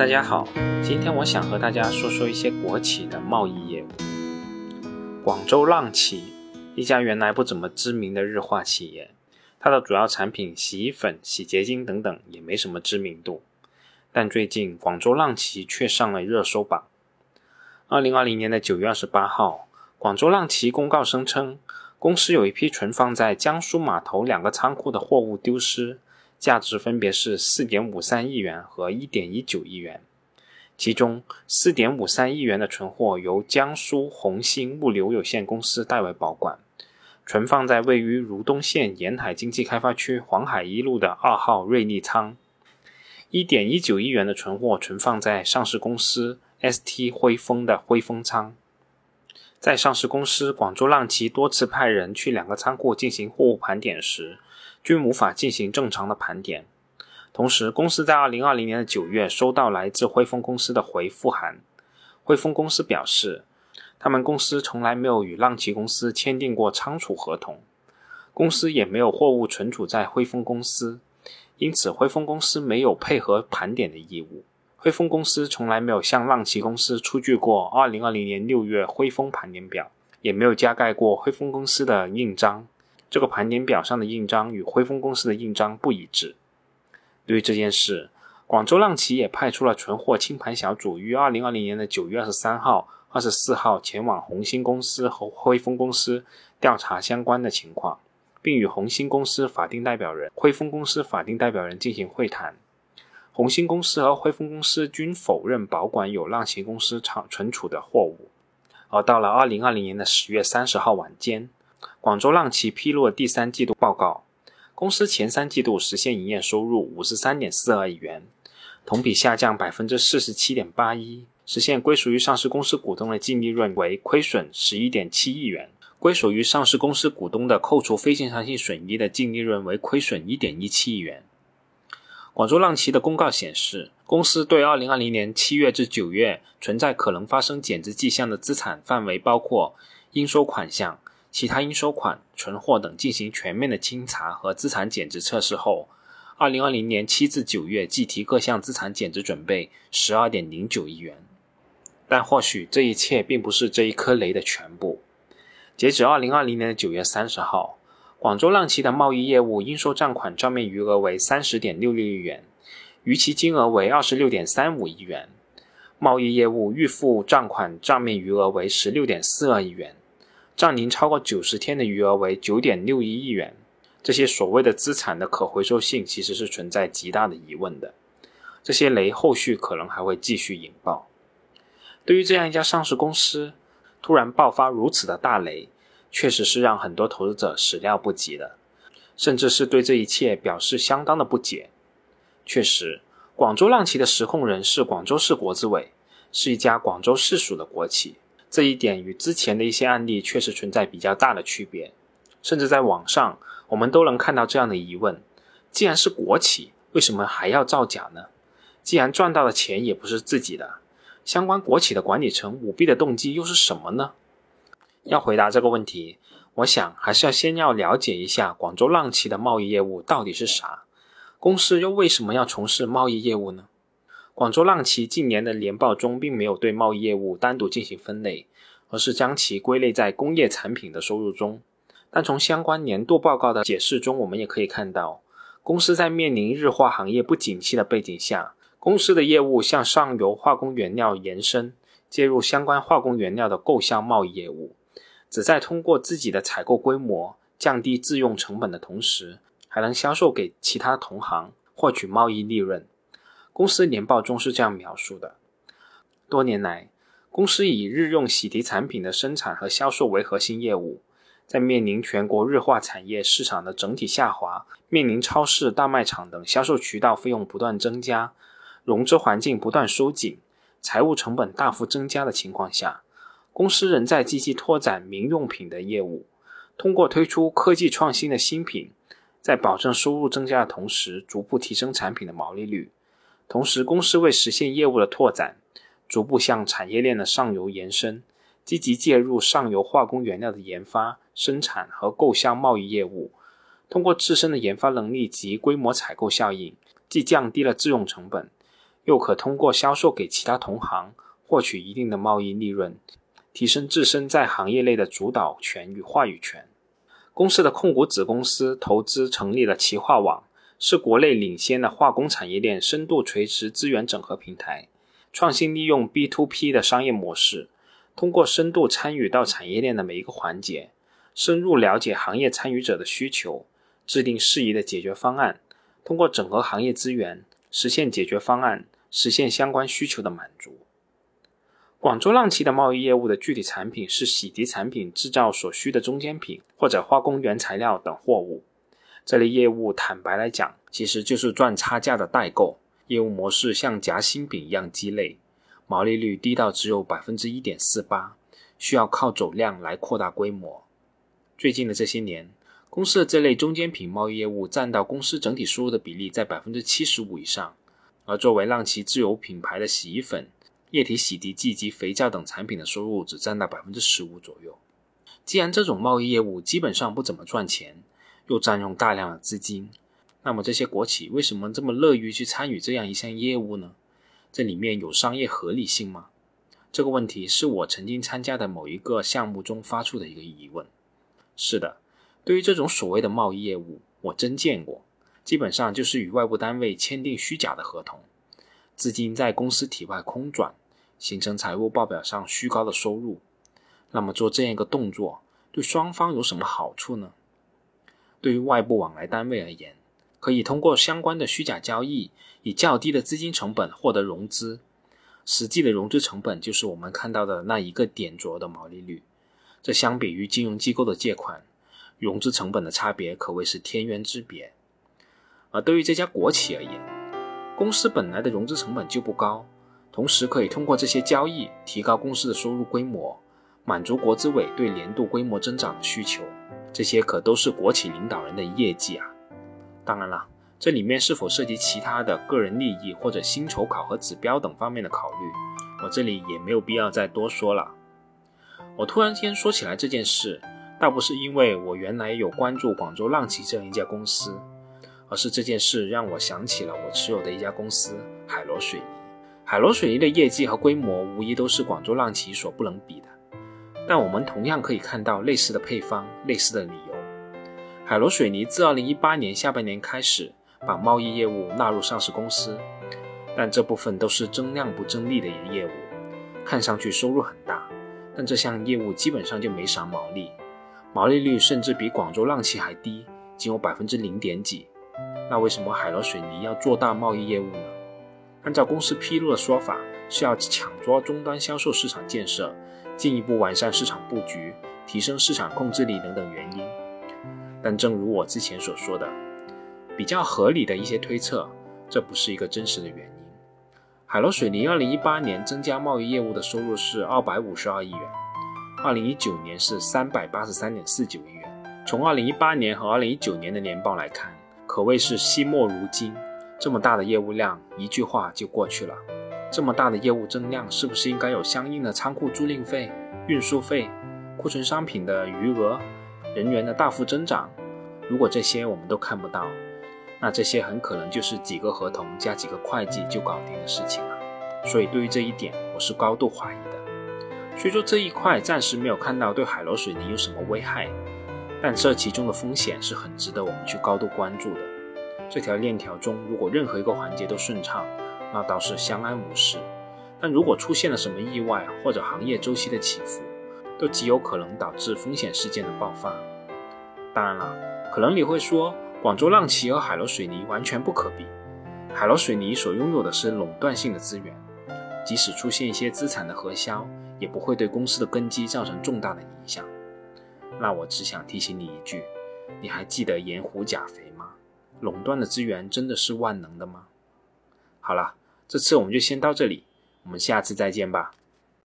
大家好，今天我想和大家说说一些国企的贸易业务。广州浪企，一家原来不怎么知名的日化企业，它的主要产品洗衣粉、洗洁精等等也没什么知名度，但最近广州浪企却上了热搜榜。二零二零年的九月二十八号，广州浪企公告声称，公司有一批存放在江苏码头两个仓库的货物丢失。价值分别是四点五三亿元和一点一九亿元，其中四点五三亿元的存货由江苏红星物流有限公司代为保管，存放在位于如东县沿海经济开发区黄海一路的二号瑞丽仓；一点一九亿元的存货存放在上市公司 ST 辉丰的辉丰仓。在上市公司广州浪奇多次派人去两个仓库进行货物盘点时，均无法进行正常的盘点。同时，公司在二零二零年的九月收到来自汇丰公司的回复函。汇丰公司表示，他们公司从来没有与浪奇公司签订过仓储合同，公司也没有货物存储在汇丰公司，因此汇丰公司没有配合盘点的义务。汇丰公司从来没有向浪奇公司出具过二零二零年六月汇丰盘点表，也没有加盖过汇丰公司的印章。这个盘点表上的印章与汇丰公司的印章不一致。对于这件事，广州浪奇也派出了存货清盘小组，于二零二零年的九月二十三号、二十四号前往红星公司和汇丰公司调查相关的情况，并与红星公司法定代表人、汇丰公司法定代表人进行会谈。红星公司和汇丰公司均否认保管有浪奇公司厂存储的货物。而到了二零二零年的十月三十号晚间。广州浪奇披露了第三季度报告，公司前三季度实现营业收入五十三点四二亿元，同比下降百分之四十七点八一，实现归属于上市公司股东的净利润为亏损十一点七亿元，归属于上市公司股东的扣除非经常性损益的净利润为亏损一点一七亿元。广州浪奇的公告显示，公司对二零二零年七月至九月存在可能发生减值迹象的资产范围包括应收款项。其他应收款、存货等进行全面的清查和资产减值测试后，二零二零年七至九月计提各项资产减值准备十二点零九亿元。但或许这一切并不是这一颗雷的全部。截止二零二零年的九月三十号，广州浪奇的贸易业务应收账款账面余额为三十点六六亿元，逾期金额为二十六点三五亿元；贸易业务预付账款账面余额为十六点四二亿元。账龄超过九十天的余额为九点六一亿元，这些所谓的资产的可回收性其实是存在极大的疑问的。这些雷后续可能还会继续引爆。对于这样一家上市公司突然爆发如此的大雷，确实是让很多投资者始料不及的，甚至是对这一切表示相当的不解。确实，广州浪奇的实控人是广州市国资委，是一家广州市属的国企。这一点与之前的一些案例确实存在比较大的区别，甚至在网上我们都能看到这样的疑问：既然是国企，为什么还要造假呢？既然赚到的钱也不是自己的，相关国企的管理层舞弊的动机又是什么呢？要回答这个问题，我想还是要先要了解一下广州浪奇的贸易业务到底是啥，公司又为什么要从事贸易业务呢？广州浪奇近年的年报中并没有对贸易业务单独进行分类，而是将其归类在工业产品的收入中。但从相关年度报告的解释中，我们也可以看到，公司在面临日化行业不景气的背景下，公司的业务向上游化工原料延伸，介入相关化工原料的购销贸易业务，旨在通过自己的采购规模降低自用成本的同时，还能销售给其他同行，获取贸易利润。公司年报中是这样描述的：多年来，公司以日用洗涤产品的生产和销售为核心业务。在面临全国日化产业市场的整体下滑，面临超市、大卖场等销售渠道费用不断增加，融资环境不断收紧，财务成本大幅增加的情况下，公司仍在积极拓展民用品的业务，通过推出科技创新的新品，在保证收入增加的同时，逐步提升产品的毛利率。同时，公司为实现业务的拓展，逐步向产业链的上游延伸，积极介入上游化工原料的研发、生产和购销贸易业务。通过自身的研发能力及规模采购效应，既降低了自用成本，又可通过销售给其他同行获取一定的贸易利润，提升自身在行业内的主导权与话语权。公司的控股子公司投资成立了奇化网，是国内领先的化工产业链深度垂直资源整合平台，创新利用 B to P 的商业模式，通过深度参与到产业链的每一个环节，深入了解行业参与者的需求，制定适宜的解决方案，通过整合行业资源，实现解决方案，实现相关需求的满足。广州浪奇的贸易业务的具体产品是洗涤产品制造所需的中间品或者化工原材料等货物。这类业务坦白来讲，其实就是赚差价的代购。业务模式像夹心饼一样鸡肋，毛利率低到只有百分之一点四八，需要靠走量来扩大规模。最近的这些年，公司的这类中间品贸易业务占到公司整体收入的比例在百分之七十五以上，而作为浪奇自有品牌的洗衣粉。液体洗涤剂及肥皂等产品的收入只占到百分之十五左右。既然这种贸易业务基本上不怎么赚钱，又占用大量的资金，那么这些国企为什么这么乐于去参与这样一项业务呢？这里面有商业合理性吗？这个问题是我曾经参加的某一个项目中发出的一个疑问。是的，对于这种所谓的贸易业务，我真见过，基本上就是与外部单位签订虚假的合同，资金在公司体外空转。形成财务报表上虚高的收入，那么做这样一个动作对双方有什么好处呢？对于外部往来单位而言，可以通过相关的虚假交易，以较低的资金成本获得融资，实际的融资成本就是我们看到的那一个点左右的毛利率。这相比于金融机构的借款，融资成本的差别可谓是天渊之别。而对于这家国企而言，公司本来的融资成本就不高。同时可以通过这些交易提高公司的收入规模，满足国资委对年度规模增长的需求，这些可都是国企领导人的业绩啊！当然了，这里面是否涉及其他的个人利益或者薪酬考核指标等方面的考虑，我这里也没有必要再多说了。我突然间说起来这件事，倒不是因为我原来有关注广州浪奇这样一家公司，而是这件事让我想起了我持有的一家公司海螺水泥。海螺水泥的业绩和规模无疑都是广州浪奇所不能比的，但我们同样可以看到类似的配方、类似的理由。海螺水泥自2018年下半年开始把贸易业务纳入上市公司，但这部分都是增量不增利的业务，看上去收入很大，但这项业务基本上就没啥毛利，毛利率甚至比广州浪奇还低，仅有百分之零点几。那为什么海螺水泥要做大贸易业务呢？按照公司披露的说法，是要抢抓终端销售市场建设，进一步完善市场布局，提升市场控制力等等原因。但正如我之前所说的，比较合理的一些推测，这不是一个真实的原因。海螺水泥2018年增加贸易业务的收入是252亿元，2019年是383.49亿元。从2018年和2019年的年报来看，可谓是惜墨如金。这么大的业务量，一句话就过去了。这么大的业务增量，是不是应该有相应的仓库租赁费、运输费、库存商品的余额、人员的大幅增长？如果这些我们都看不到，那这些很可能就是几个合同加几个会计就搞定的事情了。所以对于这一点，我是高度怀疑的。虽说这一块暂时没有看到对海螺水泥有什么危害，但这其中的风险是很值得我们去高度关注的。这条链条中，如果任何一个环节都顺畅，那倒是相安无事；但如果出现了什么意外或者行业周期的起伏，都极有可能导致风险事件的爆发。当然了，可能你会说，广州浪奇和海螺水泥完全不可比。海螺水泥所拥有的是垄断性的资源，即使出现一些资产的核销，也不会对公司的根基造成重大的影响。那我只想提醒你一句：你还记得盐湖钾肥吗？垄断的资源真的是万能的吗？好了，这次我们就先到这里，我们下次再见吧。